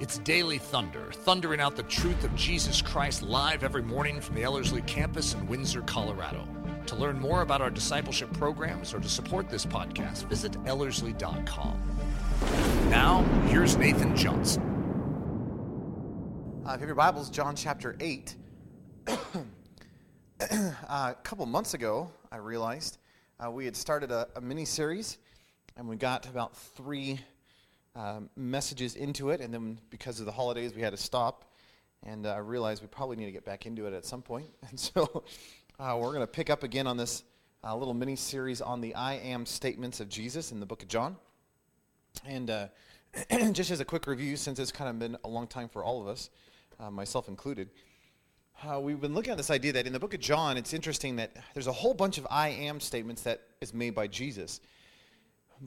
It's Daily Thunder, thundering out the truth of Jesus Christ live every morning from the Ellerslie campus in Windsor, Colorado. To learn more about our discipleship programs or to support this podcast, visit Ellerslie.com. Now, here's Nathan Johnson. Uh, if you have your Bibles, John chapter 8. uh, a couple months ago, I realized uh, we had started a, a mini series, and we got about three um, messages into it, and then because of the holidays, we had to stop. And uh, I realized we probably need to get back into it at some point. And so uh, we're going to pick up again on this uh, little mini series on the I am statements of Jesus in the book of John. And uh, just as a quick review, since it's kind of been a long time for all of us, uh, myself included, uh, we've been looking at this idea that in the book of John, it's interesting that there's a whole bunch of I am statements that is made by Jesus.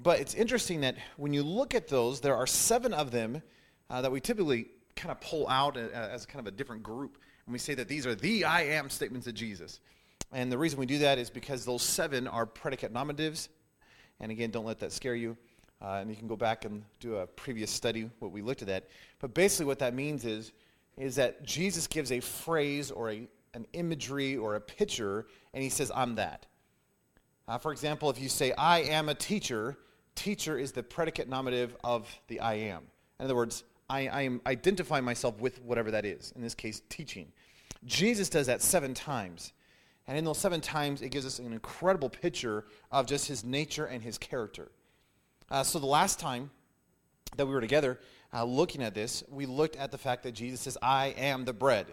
But it's interesting that when you look at those, there are seven of them uh, that we typically kind of pull out as kind of a different group. And we say that these are the I am statements of Jesus. And the reason we do that is because those seven are predicate nominatives. And again, don't let that scare you. Uh, and you can go back and do a previous study what we looked at that. But basically, what that means is, is that Jesus gives a phrase or a, an imagery or a picture, and he says, I'm that. Uh, for example, if you say, I am a teacher, teacher is the predicate nominative of the I am. In other words, I, I am identifying myself with whatever that is, in this case, teaching. Jesus does that seven times. And in those seven times, it gives us an incredible picture of just his nature and his character. Uh, so the last time that we were together uh, looking at this, we looked at the fact that Jesus says, I am the bread,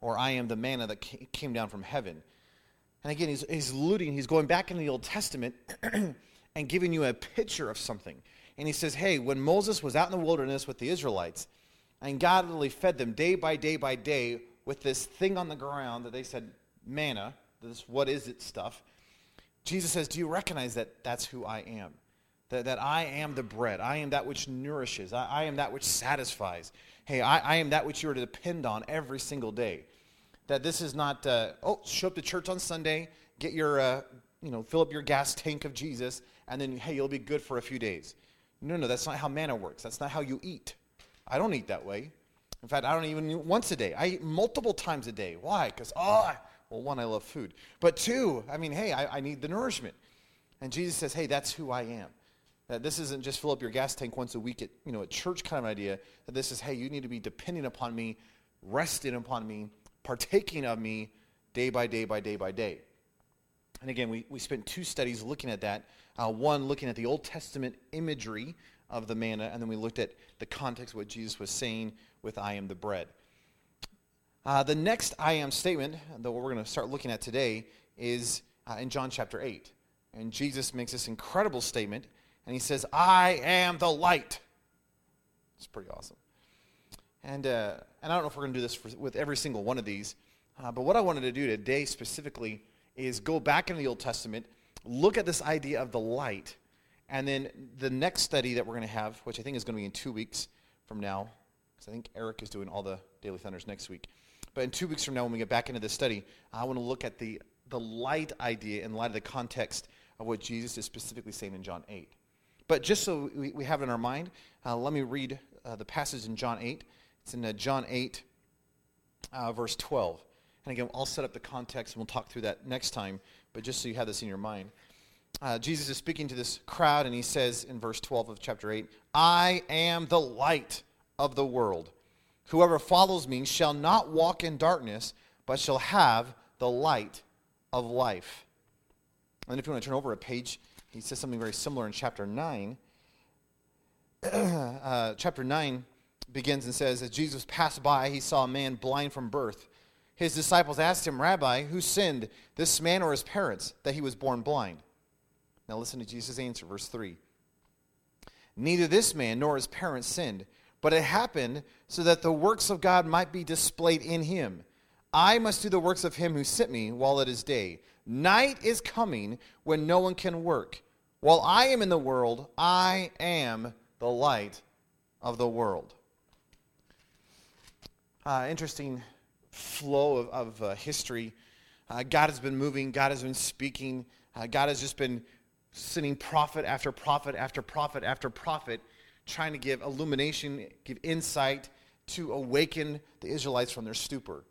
or I am the manna that came down from heaven. And again, he's, he's alluding, he's going back into the Old Testament and giving you a picture of something. And he says, hey, when Moses was out in the wilderness with the Israelites, and God literally fed them day by day by day with this thing on the ground that they said, manna, this what is it stuff. Jesus says, Do you recognize that that's who I am? That, that I am the bread. I am that which nourishes. I, I am that which satisfies. Hey, I, I am that which you are to depend on every single day that this is not, uh, oh, show up to church on Sunday, get your, uh, you know, fill up your gas tank of Jesus, and then, hey, you'll be good for a few days. No, no, that's not how manna works. That's not how you eat. I don't eat that way. In fact, I don't even eat once a day. I eat multiple times a day. Why? Because, oh, ah, well, one, I love food. But two, I mean, hey, I, I need the nourishment. And Jesus says, hey, that's who I am. That this isn't just fill up your gas tank once a week at, you know, a church kind of idea. That this is, hey, you need to be depending upon me, resting upon me, partaking of me day by day by day by day. And again, we, we spent two studies looking at that. Uh, one, looking at the Old Testament imagery of the manna, and then we looked at the context of what Jesus was saying with I am the bread. Uh, the next I am statement that we're going to start looking at today is uh, in John chapter 8. And Jesus makes this incredible statement, and he says, I am the light. It's pretty awesome. And, uh, and I don't know if we're going to do this for, with every single one of these, uh, but what I wanted to do today specifically is go back into the Old Testament, look at this idea of the light, and then the next study that we're going to have, which I think is going to be in two weeks from now, because I think Eric is doing all the Daily Thunders next week. But in two weeks from now, when we get back into this study, I want to look at the, the light idea in light of the context of what Jesus is specifically saying in John 8. But just so we, we have it in our mind, uh, let me read uh, the passage in John 8. It's in uh, John 8, uh, verse 12. And again, I'll set up the context and we'll talk through that next time, but just so you have this in your mind. Uh, Jesus is speaking to this crowd, and he says in verse 12 of chapter 8, I am the light of the world. Whoever follows me shall not walk in darkness, but shall have the light of life. And if you want to turn over a page, he says something very similar in chapter 9. uh, chapter 9 begins and says, As Jesus passed by, he saw a man blind from birth. His disciples asked him, Rabbi, who sinned, this man or his parents, that he was born blind? Now listen to Jesus' answer, verse 3. Neither this man nor his parents sinned, but it happened so that the works of God might be displayed in him. I must do the works of him who sent me while it is day. Night is coming when no one can work. While I am in the world, I am the light of the world uh, interesting flow of, of uh, history. Uh, God has been moving, God has been speaking, uh, God has just been sending prophet after prophet after prophet after prophet, trying to give illumination, give insight to awaken the Israelites from their stupor.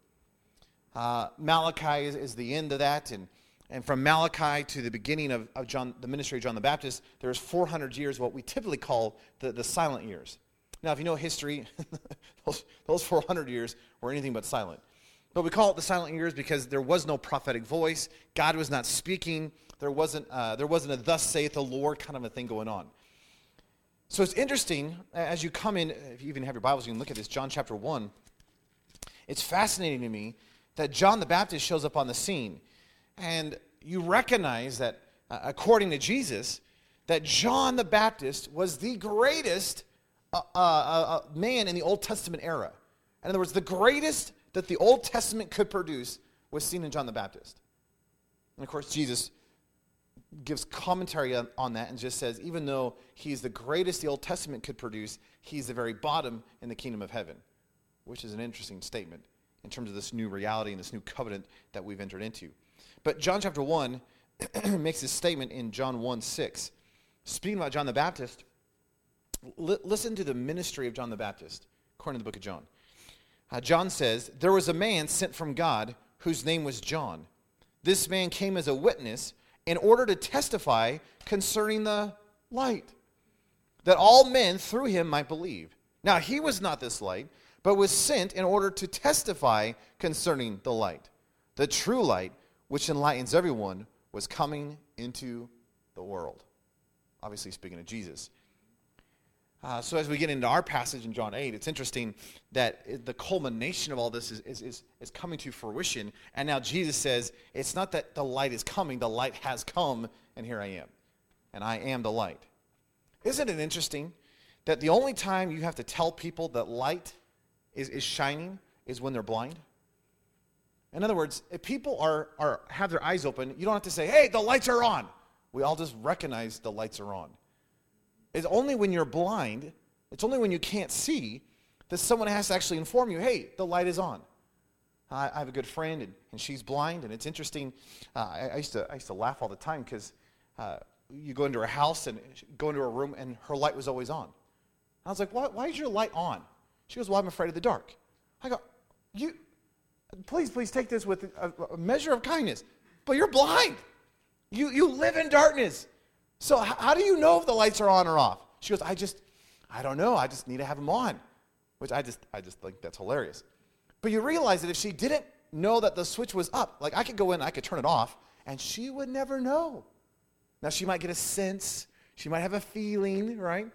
Uh, Malachi is, is, the end of that, and, and from Malachi to the beginning of, of John, the ministry of John the Baptist, there's 400 years, what we typically call the, the silent years. Now, if you know history, those, those 400 years were anything but silent. But we call it the silent years because there was no prophetic voice. God was not speaking. There wasn't, uh, there wasn't a thus saith the Lord kind of a thing going on. So it's interesting as you come in, if you even have your Bibles, you can look at this, John chapter 1. It's fascinating to me that John the Baptist shows up on the scene. And you recognize that, uh, according to Jesus, that John the Baptist was the greatest uh, uh, uh, man in the Old Testament era. In other words, the greatest that the Old Testament could produce was seen in John the Baptist. And of course, Jesus gives commentary on, that and just says, even though he's the greatest the Old Testament could produce, he's the very bottom in the kingdom of heaven, which is an interesting statement in terms of this new reality and this new covenant that we've entered into. But John chapter 1 makes this statement in John 1 6. Speaking about John the Baptist, li- listen to the ministry of John the Baptist, according to the book of John. Uh, John says, There was a man sent from God whose name was John. This man came as a witness in order to testify concerning the light, that all men through him might believe. Now, he was not this light, but was sent in order to testify concerning the light. The true light, which enlightens everyone, was coming into the world. Obviously, speaking of Jesus. Uh, so as we get into our passage in John 8, it's interesting that the culmination of all this is, is, is, is, coming to fruition. And now Jesus says, it's not that the light is coming, the light has come, and here I am. And I am the light. Isn't it interesting that the only time you have to tell people that light is, is shining is when they're blind? In other words, if people are, are, have their eyes open, you don't have to say, hey, the lights are on. We all just recognize the lights are on. It's only when you're blind, it's only when you can't see, that someone has to actually inform you, hey, the light is on. I, I have a good friend, and, and, she's blind, and it's interesting. Uh, I, I, used to, I used to laugh all the time because uh, you go into her house and go into her room, and her light was always on. I was like, why, why is your light on? She goes, well, I'm afraid of the dark. I go, you, please, please take this with a, a measure of kindness, but you're blind. You, you live in darkness. So how do you know if the lights are on or off? She goes, I just, I don't know. I just need to have them on, which I just, I just think that's hilarious. But you realize that if she didn't know that the switch was up, like I could go in, I could turn it off, and she would never know. Now she might get a sense, she might have a feeling, right?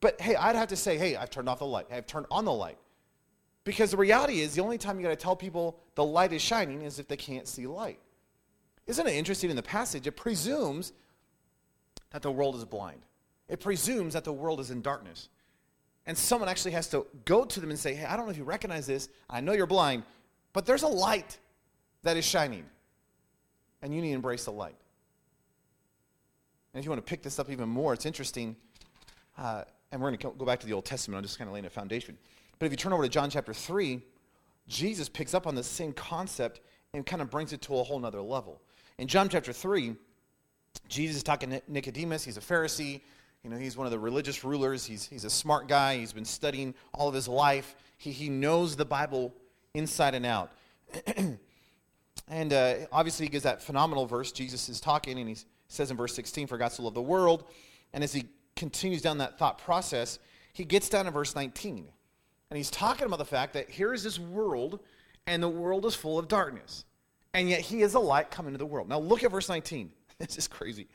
But hey, I'd have to say, hey, I've turned off the light. I've turned on the light. Because the reality is, the only time you got to tell people the light is shining is if they can't see light. Isn't it interesting in the passage? It presumes that the world is blind. It presumes that the world is in darkness. And someone actually has to go to them and say, Hey, I don't know if you recognize this. I know you're blind, but there's a light that is shining. And you need to embrace the light. And if you want to pick this up even more, it's interesting. Uh, and we're going to go back to the Old Testament. I'm just kind of laying a foundation. But if you turn over to John chapter 3, Jesus picks up on the same concept and kind of brings it to a whole nother level. In John chapter 3, Jesus is talking to Nicodemus. He's a Pharisee. You know, he's one of the religious rulers. He's, he's a smart guy. He's been studying all of his life. He, he knows the Bible inside and out. and uh, obviously, he gives that phenomenal verse. Jesus is talking, and he says in verse 16, For God so loved the world. And as he continues down that thought process, he gets down to verse 19. And he's talking about the fact that here is this world, and the world is full of darkness. And yet he is a light coming to the world. Now look at verse 19. This is crazy.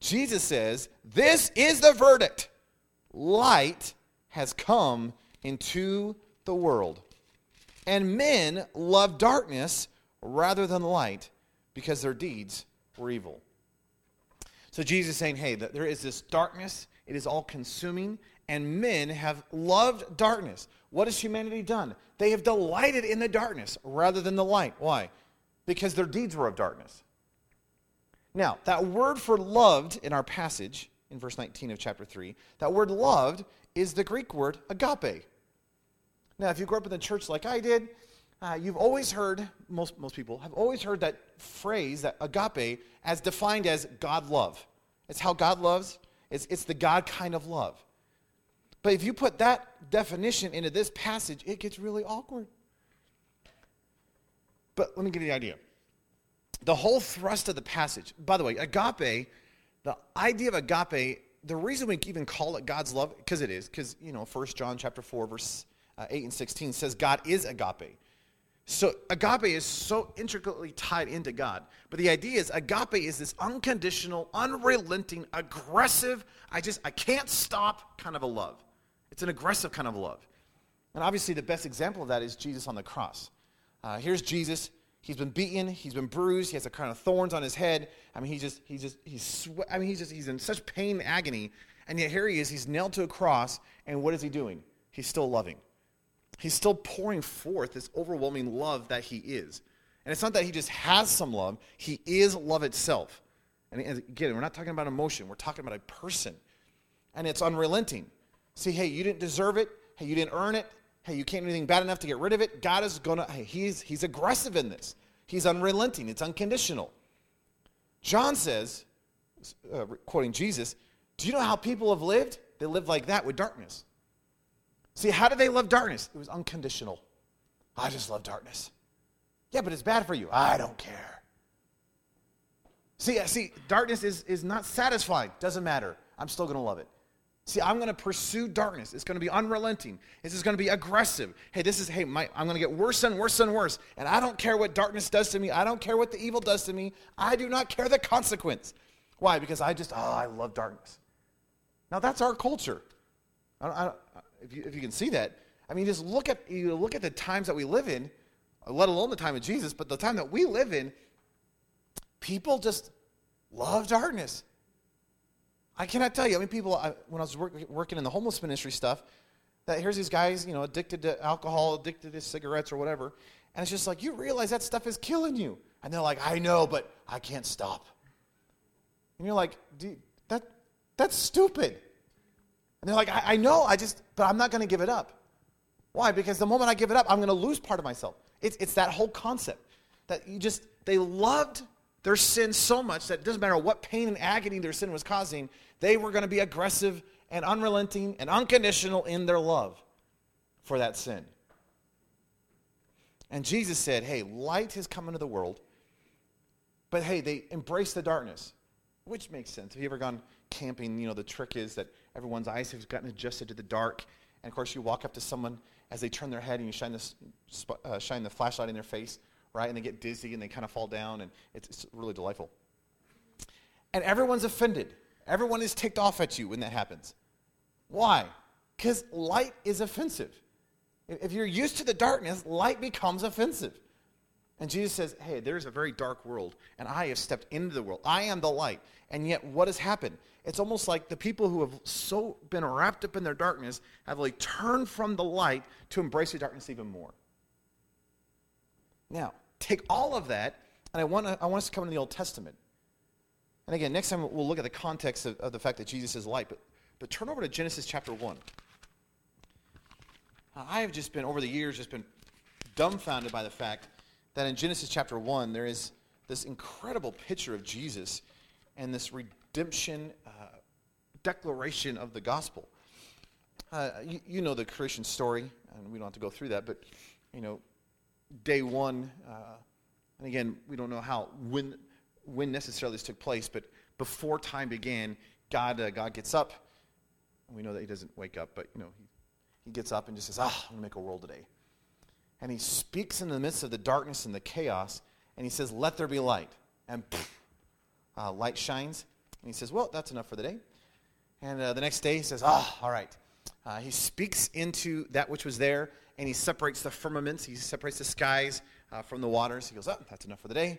Jesus says, This is the verdict. Light has come into the world. And men love darkness rather than light because their deeds were evil. So Jesus is saying, hey, there is this darkness, it is all consuming, and men have loved darkness. What has humanity done? They have delighted in the darkness rather than the light. Why? Because their deeds were of darkness. Now, that word for loved in our passage, in verse 19 of chapter 3, that word loved is the Greek word agape. Now, if you grew up in the church like I did, uh, you've always heard, most, most people have always heard that phrase, that agape, as defined as God love. It's how God loves, it's, it's the God kind of love. But if you put that definition into this passage, it gets really awkward. But let me give you the idea. The whole thrust of the passage, by the way, agape, the idea of agape, the reason we even call it God's love, because it is, because, you know, 1 John chapter 4, verse uh, 8 and 16 says God is agape. So agape is so intricately tied into God. But the idea is agape is this unconditional, unrelenting, aggressive, I just, I can't stop kind of a love. It's an aggressive kind of love. And obviously, the best example of that is Jesus on the cross. Uh, here's Jesus. He's been beaten. He's been bruised. He has a crown of thorns on his head. I mean, he just, he just, he's, swe- I mean, he's just, he's in such pain and agony. And yet here he is. He's nailed to a cross. And what is he doing? He's still loving. He's still pouring forth this overwhelming love that he is. And it's not that he just has some love, he is love itself. And again, we're not talking about emotion, we're talking about a person. And it's unrelenting. See, hey, you didn't deserve it. Hey, you didn't earn it. Hey, you can't do anything bad enough to get rid of it. God is to, hey, he's, he's aggressive in this. He's unrelenting, it's unconditional. John says, uh, quoting Jesus, Do you know how people have lived? They lived like that with darkness. See, how did they love darkness? It was unconditional. I just love darkness. Yeah, but it's bad for you. I don't care. See, see, darkness is, is not satisfying. Doesn't matter. I'm still going to love it. See, I'm going to pursue darkness. It's going to be unrelenting. This is going to be aggressive. Hey, this is, hey, my, I'm going to get worse and worse and worse. And I don't care what darkness does to me. I don't care what the evil does to me. I do not care the consequence. Why? Because I just, oh, I love darkness. Now, that's our culture. I don't, I don't, if you, if you can see that. I mean, just look at, you look at the times that we live in, let alone the time of Jesus, but the time that we live in, people just love darkness. I cannot tell you. I mean, people, I, when I was work, working in the homeless ministry stuff, that here's these guys, you know, addicted to alcohol, addicted to cigarettes or whatever. And it's just like, you realize that stuff is killing you. And they're like, I know, but I can't stop. And you're like, that, that's stupid. And they're like, I, I know, I just, but I'm not going to give it up. Why? Because the moment I give it up, I'm going to lose part of myself. It's, it's that whole concept that you just, they loved their sin so much that it doesn't matter what pain and agony their sin was causing, they were going to be aggressive and unrelenting and unconditional in their love for that sin. And Jesus said, Hey, light has come into the world, but hey, they embrace the darkness, which makes sense. Have you ever gone camping? You know, the trick is that everyone's eyes have gotten adjusted to the dark. And of course, you walk up to someone as they turn their head and you shine, this, uh, shine the flashlight in their face, right? And they get dizzy and they kind of fall down, and it's, it's really delightful. And everyone's offended. Everyone is ticked off at you when that happens. Why? Because light is offensive. If you're used to the darkness, light becomes offensive. And Jesus says, Hey, there's a very dark world, and I have stepped into the world. I am the light. And yet, what has happened? it's almost like the people who have so been wrapped up in their darkness have like turned from the light to embrace the darkness even more. Now, take all of that, and I want, to, I want us to come into the Old Testament. And again, next time we'll look at the context of, of the fact that Jesus is light, but, but turn over to Genesis chapter 1. I have just been, over the years, just been dumbfounded by the fact that in Genesis chapter 1, there is this incredible picture of Jesus and this redemption uh, declaration of the gospel. Uh, you, you, know the creation story, and we don't have to go through that, but you know, day one, uh, and again, we don't know how when when necessarily this took place, but before time began, God uh, God gets up, we know that He doesn't wake up, but you know He, he gets up and just says, "Ah, I'm gonna make a world today," and He speaks in the midst of the darkness and the chaos, and He says, "Let there be light," and pff, uh, light shines, and he says, Well, that's enough for the day. And uh, the next day he says, Ah, all right. Uh, he speaks into that which was there, and he separates the firmaments, he separates the skies uh, from the waters. He goes, Oh, that's enough for the day.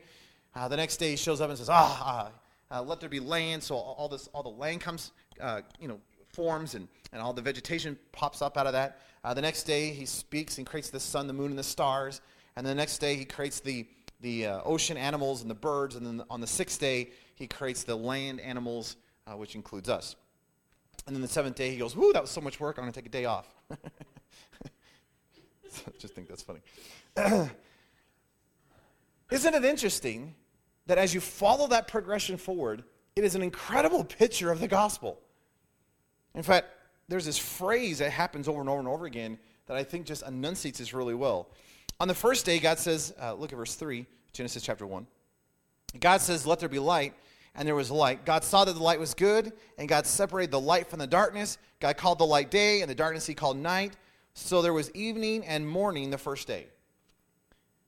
Uh, the next day he shows up and says, Ah, uh, let there be land. So all, this, all the land comes, you know, forms and, and all the vegetation pops up out of that. the next day he speaks and creates the sun, the moon, and the stars. And the next day he creates the, the ocean animals and the birds. And then on the sixth day he creates the land animals, uh, which includes us. And then the seventh day, he goes, Woo, that was so much work. I'm going to take a day off. I just think that's funny. Isn't it interesting that as you follow that progression forward, it is an incredible picture of the gospel? In fact, there's this phrase that happens over and over and over again that I think just enunciates this really well. On the first day, God says, uh, look at verse 3, Genesis chapter 1. God says, Let there be light, and there was light. God saw that the light was good, and God separated the light from the darkness. God called the light day, and the darkness he called night. So there was evening and morning the first day.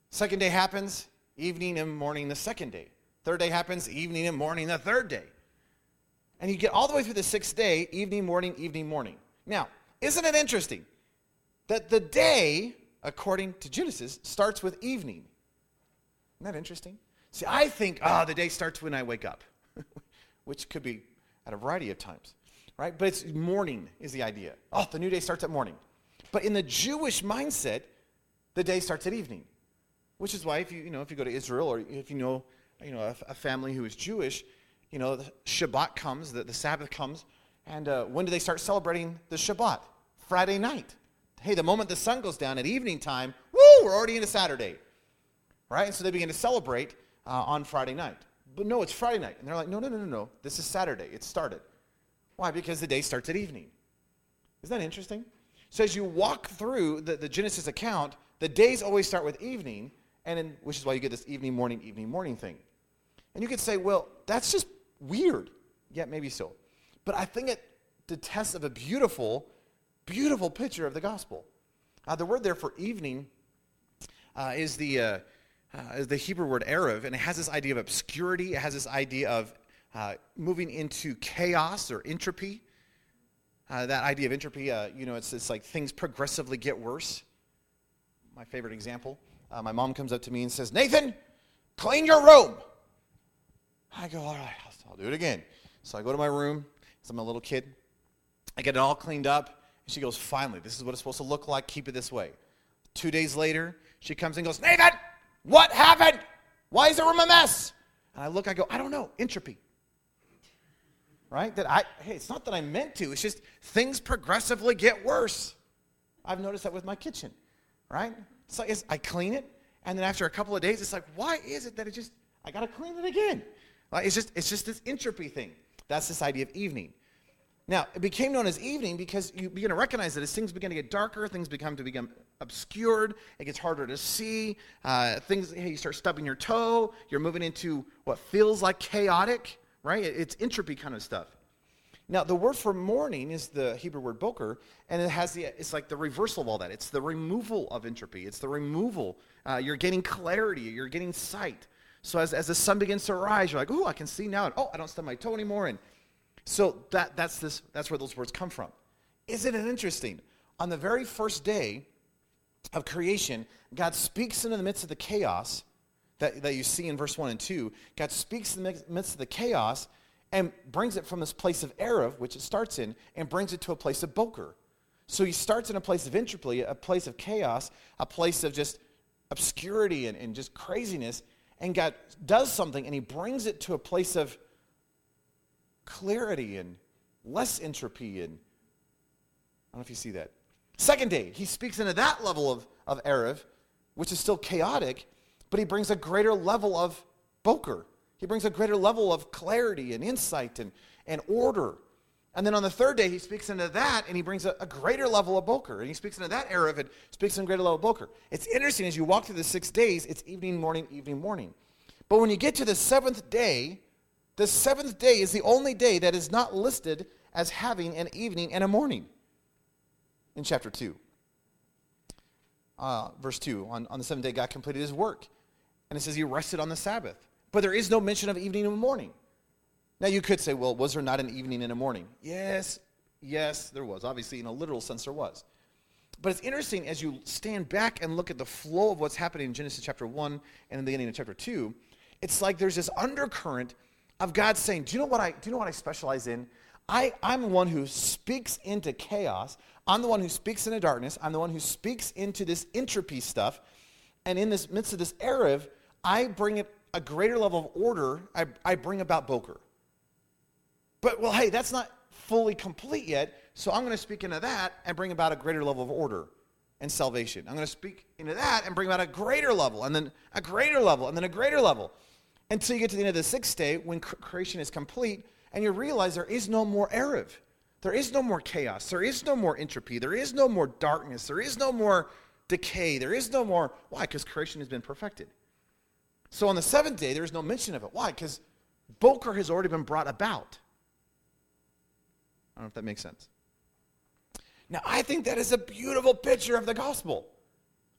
Second day happens, evening and morning the second day. Third day happens, evening and morning the third day. And you get all the way through the sixth day, evening, morning, evening, morning. Now, isn't it interesting that the day, according to Genesis, starts with evening? Isn't that interesting? See, I think, ah, oh, the day starts when I wake up, which could be at a variety of times, right? But it's morning is the idea. Oh, the new day starts at morning. But in the Jewish mindset, the day starts at evening, which is why if you, you know, if you go to Israel or if you know, you know, a, a family who is Jewish, you know, Shabbat comes, the, the Sabbath comes, and uh, when do they start celebrating the Shabbat? Friday night. Hey, the moment the sun goes down at evening time, woo, we're already into Saturday, right? And so they begin to celebrate uh, on Friday night. But no, it's Friday night. And they're like, no, no, no, no, no. This is Saturday. It started. Why? Because the day starts at evening. Isn't that interesting? So as you walk through the, the Genesis account, the days always start with evening, and in, which is why you get this evening, morning, evening, morning thing. And you could say, well, that's just weird. Yeah, maybe so. But I think it detests of a beautiful, beautiful picture of the gospel. Uh, the word there for evening uh, is the uh, uh, the Hebrew word Erev, and it has this idea of obscurity. It has this idea of uh, moving into chaos or entropy. Uh, that idea of entropy, you know, it's, it's like things progressively get worse. My favorite example my mom comes up to me and says, Nathan, clean your room. I go, all right, I'll, do it again. So I go to my room, as I'm a little kid. I get it all cleaned up. And she goes, finally, this is what it's supposed to look like. Keep it this way. Two days later, she comes and goes, Nathan, what happened? Why is the room a mess? And I look, I go, I don't know, entropy. Right? That I, hey, it's not that I meant to, it's just things progressively get worse. I've noticed that with my kitchen, right? So it's, I clean it, and then after a couple of days, it's like, why is it that it just, I gotta clean it again? Like, it's just, it's just this entropy thing. That's this idea of evening. Now, it became known as evening because you begin to recognize that as things begin to get darker, things become to become obscured, it gets harder to see. Uh, things, hey, you start stubbing your toe, you're moving into what feels like chaotic, right? It's entropy kind of stuff. Now, the word for morning is the Hebrew word boker, and it has the, it's like the reversal of all that. It's the removal of entropy. It's the removal. Uh, you're getting clarity. You're getting sight. So as, as the sun begins to rise, you're like, oh, I can see now. And, oh, I don't stub my toe anymore. And so that, that's, this, that's where those words come from. Isn't it interesting? On the very first day of creation, God speaks into the midst of the chaos that, that you see in verse 1 and 2. God speaks in the midst of the chaos and brings it from this place of Erev, which it starts in, and brings it to a place of Boker. So he starts in a place of entropy, a place of chaos, a place of just obscurity and, and just craziness. And God does something and he brings it to a place of clarity and less entropy. And I don't know if you see that. Second day, he speaks into that level of, of Erev, which is still chaotic, but he brings a greater level of Boker. He brings a greater level of clarity and insight and, and order. And then on the third day, he speaks into that and he brings a, a greater level of Boker. And he speaks into that era of it, speaks in greater level of Boker. It's interesting as you walk through the six days, it's evening, morning, evening, morning. But when you get to the seventh day, the seventh day is the only day that is not listed as having an evening and a morning in chapter 2. Uh, verse 2 on, on the seventh day, God completed his work. And it says he rested on the Sabbath. But there is no mention of evening and morning. Now you could say, well, was there not an evening and a morning? Yes, yes, there was. Obviously, in a literal sense, there was. But it's interesting as you stand back and look at the flow of what's happening in Genesis chapter 1 and in the beginning of chapter 2, it's like there's this undercurrent of God saying, Do you know what I do you know what I specialize in? I, I'm the one who speaks into chaos. I'm the one who speaks into darkness. I'm the one who speaks into this entropy stuff. And in this midst of this Erev, I bring it a greater level of order. I, I bring about Boker. But, well, hey, that's not fully complete yet. So I'm going to speak into that and bring about a greater level of order and salvation. I'm going to speak into that and bring about a greater level, and then a greater level, and then a greater level. Until you get to the end of the sixth day when creation is complete and you realize there is no more Erev. there is no more chaos. There is no more entropy. There is no more darkness. There is no more decay. There is no more. Why? Because creation has been perfected. So on the seventh day, there's no mention of it. Why? Because Boker has already been brought about. I don't know if that makes sense. Now, I think that is a beautiful picture of the gospel.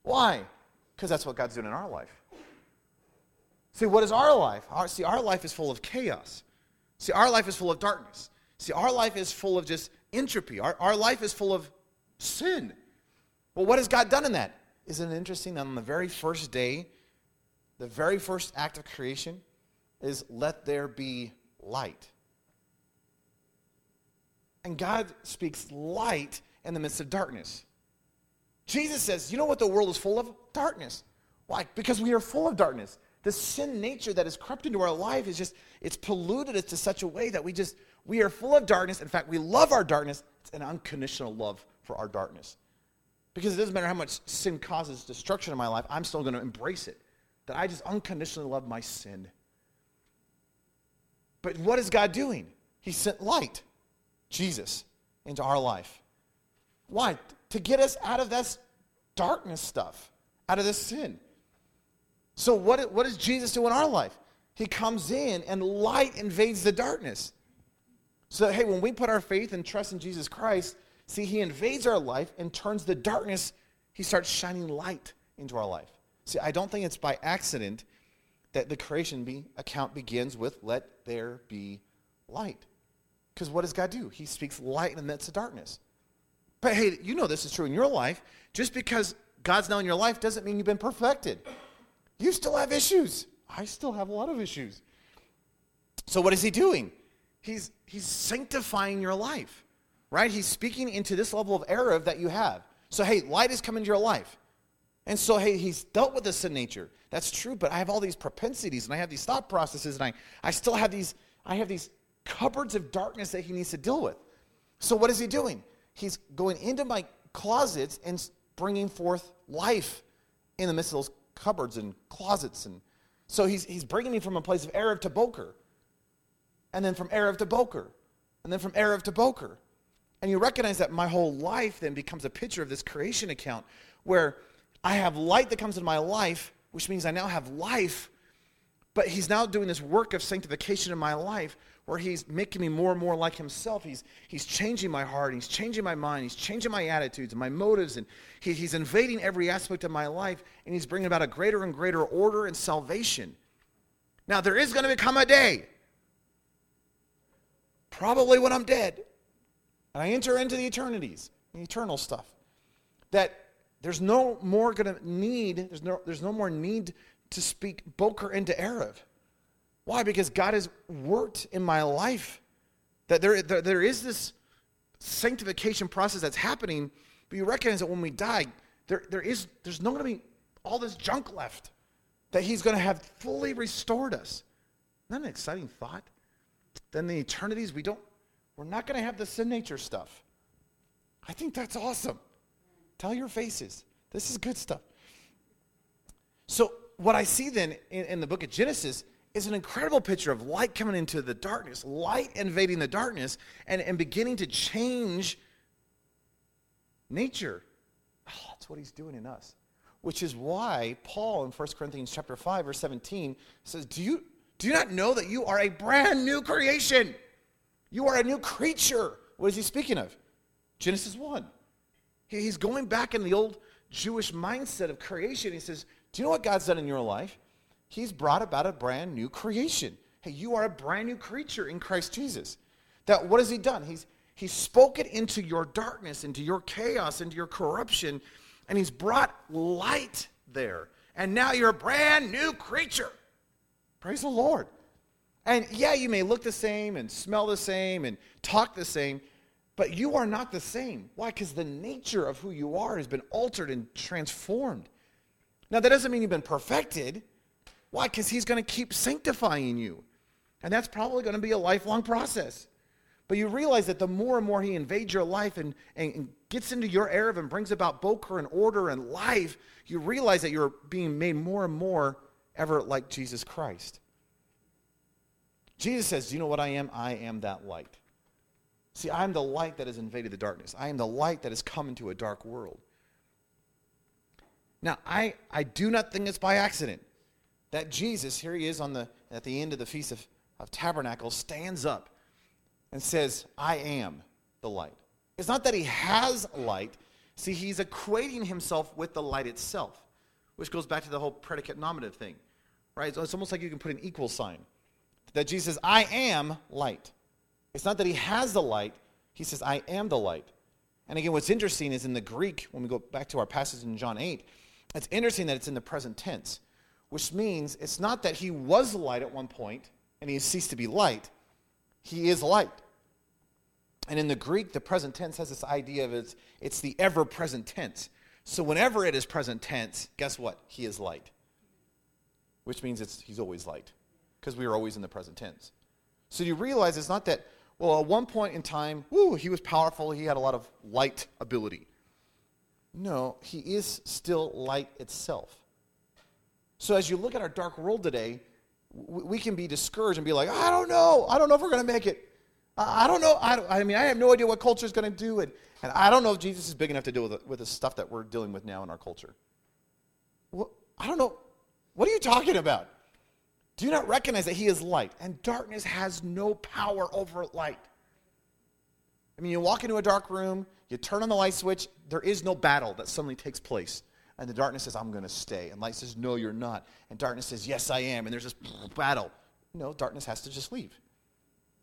Why? Because that's what God's doing in our life. See, what is our life? Our, see, our life is full of chaos. See, our life is full of darkness. See, our life is full of just entropy. Our, our life is full of sin. Well, what has God done in that? Isn't it interesting that on the very first day, the very first act of creation is let there be light? And God speaks light in the midst of darkness. Jesus says, You know what the world is full of? Darkness. Why? Because we are full of darkness. The sin nature that has crept into our life is just, it's polluted us to such a way that we just, we are full of darkness. In fact, we love our darkness. It's an unconditional love for our darkness. Because it doesn't matter how much sin causes destruction in my life, I'm still going to embrace it. That I just unconditionally love my sin. But what is God doing? He sent light, Jesus, into our life. Why? To get us out of this darkness stuff, out of this sin. So, what, what does Jesus do in our life? He comes in and light invades the darkness. So, hey, when we put our faith and trust in Jesus Christ, see, He invades our life and turns the darkness, He starts shining light into our life. See, I don't think it's by accident that the creation be, account begins with, let there be light. Because what does God do? He speaks light in the midst of darkness. But hey, you know this is true in your life. Just because God's now in your life doesn't mean you've been perfected. You still have issues. I still have a lot of issues. So what is he doing? He's he's sanctifying your life. Right? He's speaking into this level of Erev that you have. So hey, light has come into your life. And so hey, he's dealt with this sin nature. That's true, but I have all these propensities and I have these thought processes and I, I still have these I have these cupboards of darkness that he needs to deal with. So what is he doing? he's going into my closets and bringing forth life in the midst of those cupboards and closets. And so he's, he's bringing me from a place of Erev to Boker, and then from Erev to Boker, and then from Erev to Boker. And you recognize that my whole life then becomes a picture of this creation account where I have light that comes into my life, which means I now have life. But he's now doing this work of sanctification in my life where he's making me more and more like himself. He's, he's changing my heart, he's changing my mind, he's changing my attitudes and my motives, and he, he's invading every aspect of my life, and he's bringing about a greater and greater order and salvation. Now, there is going to become a day, probably when I'm dead, and I enter into the eternities, the eternal stuff, that there's no more going to need, there's no, there's no more need to speak Boker into Erev. Why? Because God has worked in my life. That there, there, there is this sanctification process that's happening, but you recognize that when we die, there, there is, there's not going to be all this junk left. That He's going to have fully restored us. Isn't that an exciting thought? Then the eternities, we don't, we're not going to have the sin nature stuff. I think that's awesome. Tell your faces. This is good stuff. So, what I see then in, in the book of Genesis is an incredible picture of light coming into the darkness, light invading the darkness, and, and beginning to change nature. Oh, that's what he's doing in us. Which is why Paul in 1 Corinthians chapter 5, verse 17 says, Do you, do you not know that you are a brand new creation? You are a new creature. What is he speaking of? Genesis 1. He's going back in the old Jewish mindset of creation. He says, Do you know what God's done in your life? He's brought about a brand new creation. Hey, you are a brand new creature in Christ Jesus. That what has he done? He's he's spoken into your darkness, into your chaos, into your corruption, and he's brought light there. And now you're a brand new creature. Praise the Lord. And yeah, you may look the same and smell the same and talk the same, but you are not the same. Why? Because the nature of who you are has been altered and transformed. Now, that doesn't mean you've been perfected. Why? Because he's going to keep sanctifying you. And that's probably going to be a lifelong process. But you realize that the more and more he invades your life and, and, gets into your Erev and brings about boker and order and life, you realize that you're being made more and more ever like Jesus Christ. Jesus says, Do you know what I am? I am that light. See, I am the light that has invaded the darkness. I am the light that has come into a dark world. Now, I, I do not think it's by accident that Jesus, here he is on the, at the end of the Feast of, of Tabernacles, stands up and says, I am the light. It's not that he has light. See, he's equating himself with the light itself, which goes back to the whole predicate nominative thing, right? So it's almost like you can put an equal sign. That Jesus says, I am light. It's not that he has the light, he says, I am the light. And again, what's interesting is in the Greek, when we go back to our passage in John 8, it's interesting that it's in the present tense, which means it's not that he was light at one point and he has ceased to be light. He is light. And in the Greek, the present tense has this idea of it's, it's the ever present tense. So whenever it is present tense, guess what? He is light. Which means it's, he's always light because we are always in the present tense. So you realize it's not that well, at one point in time, woo, he was powerful. He had a lot of light ability. No, he is still light itself. So as you look at our dark world today, we can be discouraged and be like, I don't know. I don't know if we're going to make it. I don't know. I, don't, I, mean, I have no idea what culture is going to do. And, and I don't know if Jesus is big enough to deal with, the, with the stuff that we're dealing with now in our culture. Well, I don't know. What are you talking about? Do you not recognize that he is light? And darkness has no power over light. I mean, you walk into a dark room, you turn on the light switch, there is no battle that suddenly takes place. And the darkness says, I'm going to stay. And light says, No, you're not. And darkness says, Yes, I am. And there's this battle. No, darkness has to just leave.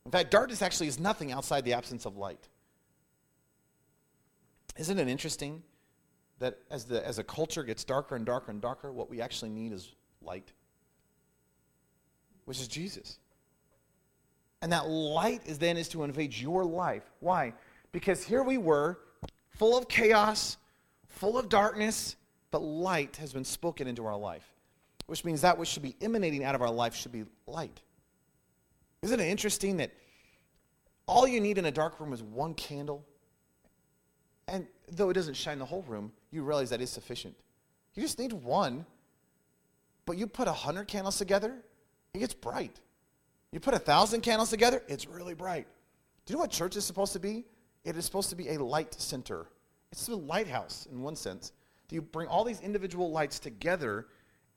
In fact, darkness actually is nothing outside the absence of light. Isn't it interesting that as, the, as a culture gets darker and darker and darker, what we actually need is light? which is Jesus. And that light is then is to invade your life. Why? Because here we were, full of chaos, full of darkness, but light has been spoken into our life, which means that which should be emanating out of our life should be light. Isn't it interesting that all you need in a dark room is one candle? And though it doesn't shine the whole room, you realize that is sufficient. You just need one, but you put a hundred candles together, it gets bright. You put a thousand candles together, it's really bright. Do you know what church is supposed to be? It is supposed to be a light center. It's a lighthouse in one sense. You bring all these individual lights together,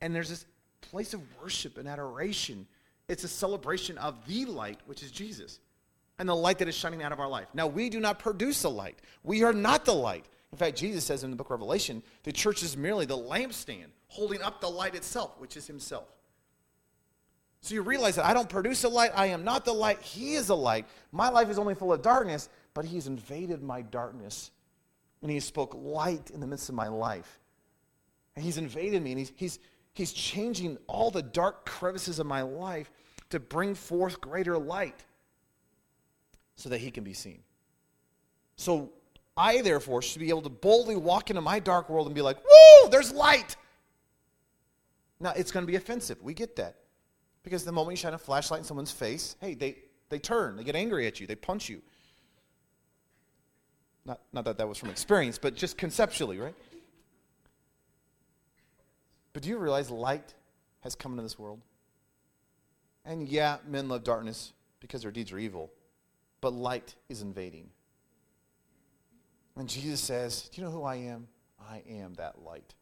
and there's this place of worship and adoration. It's a celebration of the light, which is Jesus, and the light that is shining out of our life. Now, we do not produce the light. We are not the light. In fact, Jesus says in the book of Revelation, the church is merely the lampstand holding up the light itself, which is himself. So you realize that I don't produce a light. I am not the light. He is a light. My life is only full of darkness, but He's invaded my darkness. And He spoke light in the midst of my life. And He's invaded me, and He's, he's, he's changing all the dark crevices of my life to bring forth greater light so that He can be seen. So I, therefore, should be able to boldly walk into my dark world and be like, woo, there's light. Now, it's going to be offensive. We get that. Because the moment you shine a flashlight in someone's face, hey, they, they turn, they get angry at you, they punch you. Not, not that that was from experience, but just conceptually, right? But do you realize light has come into this world? And yeah, men love darkness because their deeds are evil, but light is invading. And Jesus says, Do you know who I am? I am that light.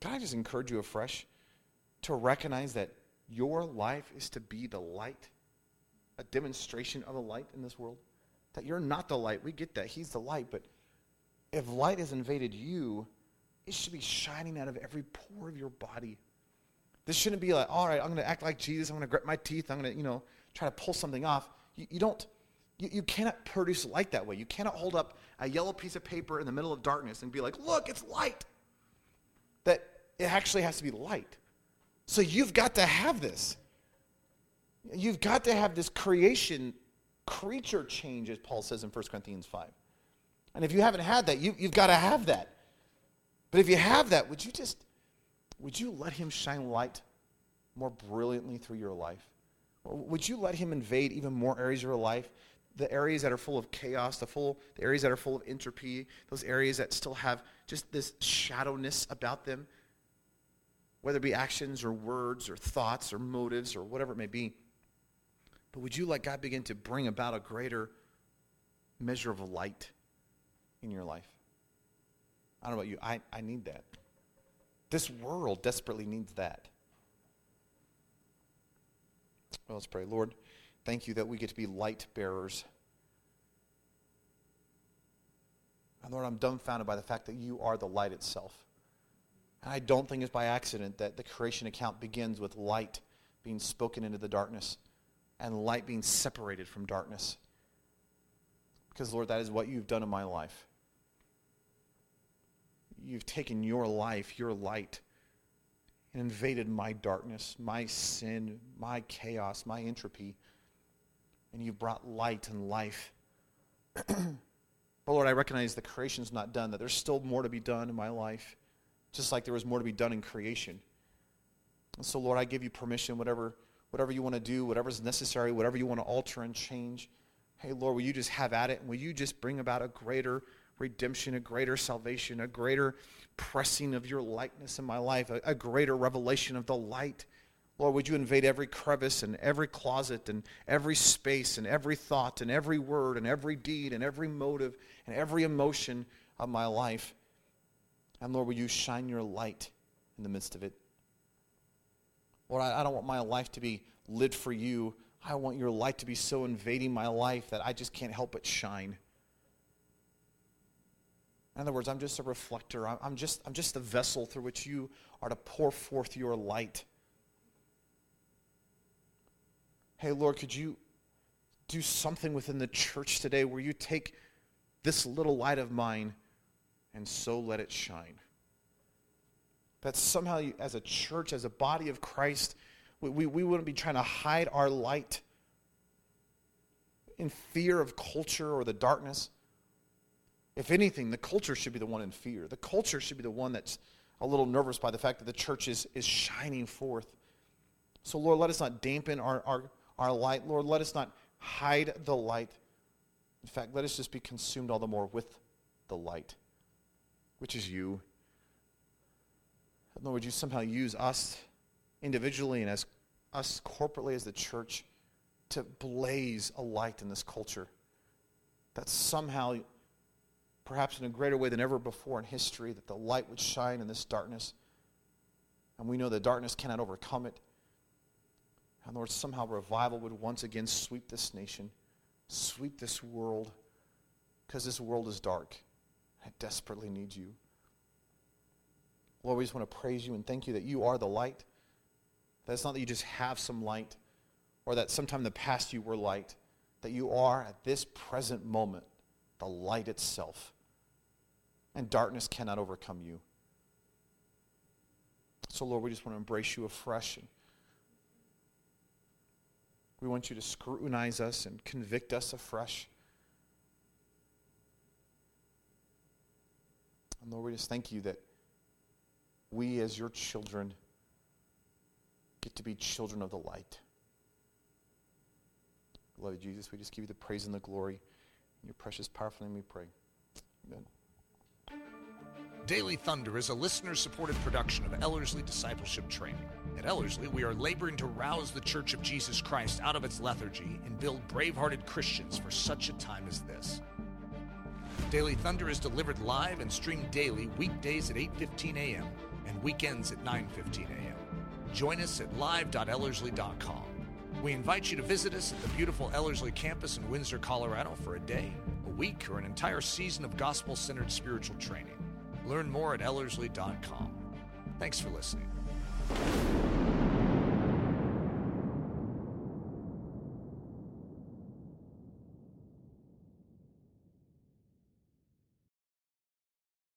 Can I just encourage you afresh to recognize that your life is to be the light, a demonstration of the light in this world? That you're not the light. We get that. He's the light. But if light has invaded you, it should be shining out of every pore of your body. This shouldn't be like, all right, I'm going to act like Jesus. I'm going to grit my teeth. I'm going to, you know, try to pull something off. You, you don't, you, you cannot produce light that way. You cannot hold up a yellow piece of paper in the middle of darkness and be like, look, it's light that it actually has to be light. So you've got to have this. You've got to have this creation, creature change, as Paul says in 1 Corinthians 5. And if you haven't had that, you, you've got to have that. But if you have that, would you just, would you let him shine light more brilliantly through your life? Or would you let him invade even more areas of your life? The areas that are full of chaos, the, full, the areas that are full of entropy, those areas that still have just this shadowness about them, whether it be actions or words or thoughts or motives or whatever it may be. But would you let God begin to bring about a greater measure of light in your life? I don't know about you. I, I need that. This world desperately needs that. Well, let's pray. Lord, thank you that we get to be light bearers. And Lord, I'm dumbfounded by the fact that you are the light itself. And I don't think it's by accident that the creation account begins with light being spoken into the darkness and light being separated from darkness. Because, Lord, that is what you've done in my life. You've taken your life, your light, and invaded my darkness, my sin, my chaos, my entropy, and you've brought light and life. but, Lord, I recognize the creation's not done, that there's still more to be done in my life, just like there was more to be done in creation. And so, Lord, I give you permission, whatever whatever you want to do, whatever's necessary, whatever you want to alter and change. Hey, Lord, will you just have at it? And will you just bring about a greater redemption, a greater salvation, a greater pressing of your likeness in my life, a, a greater revelation of the light? Lord, would you invade every crevice and every closet and every space and every thought and every word and every deed and every motive and every emotion of my life? And Lord, will you shine your light in the midst of it? Lord, I, I don't want my life to be lit for you. I want your light to be so invading my life that I just can't help but shine. In other words, I'm just a reflector. I'm just, I'm just the vessel through which you are to pour forth your light. Hey, Lord, could you do something within the church today where you take this little light of mine and so let it shine? That somehow, as a church, as a body of Christ, we, we, we wouldn't be trying to hide our light in fear of culture or the darkness. If anything, the culture should be the one in fear. The culture should be the one that's a little nervous by the fact that the church is, is shining forth. So, Lord, let us not dampen our, our, our light. Lord, let us not hide the light. In fact, let us just be consumed all the more with the light, which is you. Lord, would you somehow use us individually and as us corporately as the church to blaze a light in this culture that somehow perhaps in a greater way than ever before in history that the light would shine in this darkness? And we know the darkness cannot overcome it. And lord somehow revival would once again sweep this nation sweep this world because this world is dark. It desperately needs you Lord, we just want to praise you and thank you that you are the light. That it's not that you just have some light or that sometime in the past you were light, that you are at this present moment the light itself. And darkness cannot overcome you. So, Lord, we just want to embrace you afresh. And we want you to scrutinize us and convict us afresh. And Lord, we just thank you that we, as your children, get to be children of the light. Lord Jesus, we just give you the praise and the glory. In your precious, powerful name we pray. Amen. Daily Thunder is a listener supported production of Ellerslie Discipleship Training. At Ellerslie, we are laboring to rouse the Church of Jesus Christ out of its lethargy and build brave hearted Christians for such a time as this. Daily Thunder is delivered live and streamed daily weekdays at 8:15 a.m and weekends at 9:15 a.m. Join us at live.ellerslie.com. We invite you to visit us at the beautiful Ellerslie campus in Windsor, Colorado for a day, a week, or an entire season of gospel-centered spiritual training. Learn more at ellerslie.com. Thanks for listening.